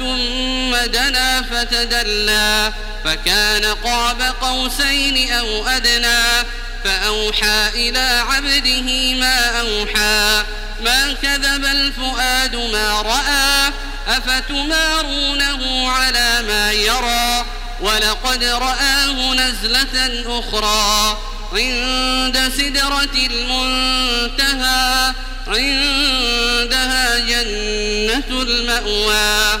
ثم دنا فتدلى فكان قاب قوسين أو أدنى فأوحى إلى عبده ما أوحى. ما كذب الفؤاد ما رأى أفتمارونه على ما يرى؟ ولقد رآه نزلة أخرى. عند سدرة المنتهى عندها جنة المأوى.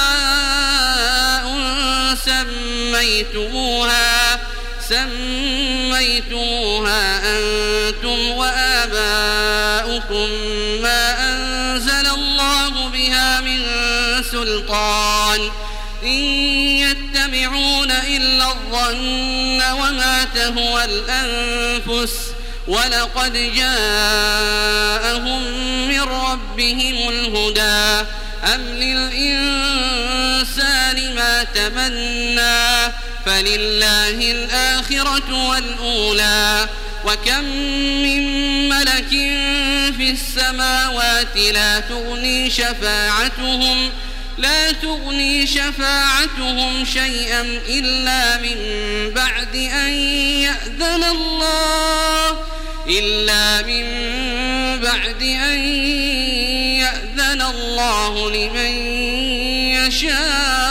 سميتموها سميتموها أنتم وآباؤكم ما أنزل الله بها من سلطان. إن يتبعون إلا الظن وما تهوى الأنفس. ولقد جاءهم من ربهم الهدى. أم للإنسان ما تمنى فلله الآخرة والأولى وكم من ملك في السماوات لا تغني شفاعتهم لا تغني شفاعتهم شيئا إلا من بعد أن يأذن الله إلا من بعد أن يأذن الله لمن يشاء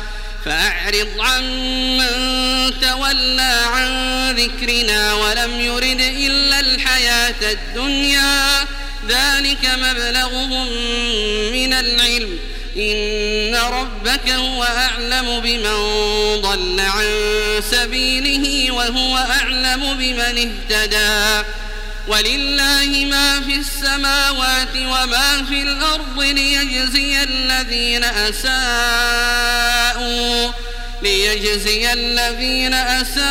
فأعرض عن من تولى عن ذكرنا ولم يرد إلا الحياة الدنيا. ذلك مبلغهم من العلم. إن ربك هو أعلم بمن ضل عن سبيله وهو أعلم بمن اهتدى. ولله ما في السماوات وما في الأرض ليجزي الذين أساءوا. ليجزي الذين أساءوا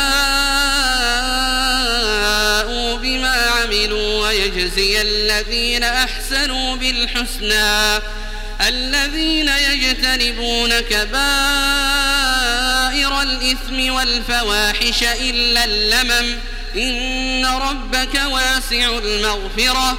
بما عملوا ويجزي الذين أحسنوا بالحسنى. الذين يجتنبون كبائر الإثم والفواحش إلا اللمم. إن ربك واسع المغفرة.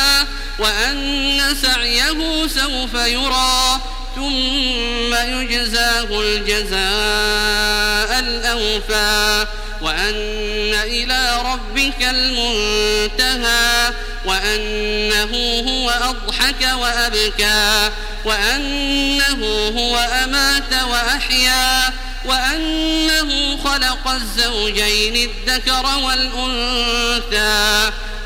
وأن سعيه سوف يرى ثم يجزاه الجزاء الأوفى وأن إلى ربك المنتهى وأنه هو أضحك وأبكى وأنه هو أمات وأحيا وأنه خلق الزوجين الذكر والأنثى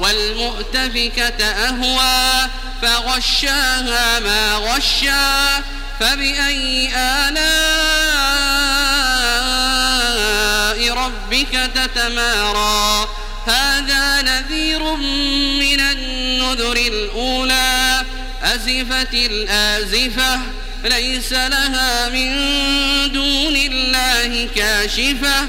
والمؤتفكة أهوى فغشاها ما غشا فبأي آلاء ربك تتمارى. هذا نذير من النذر الأولى أزفت الآزفة ليس لها من دون الله كاشفة.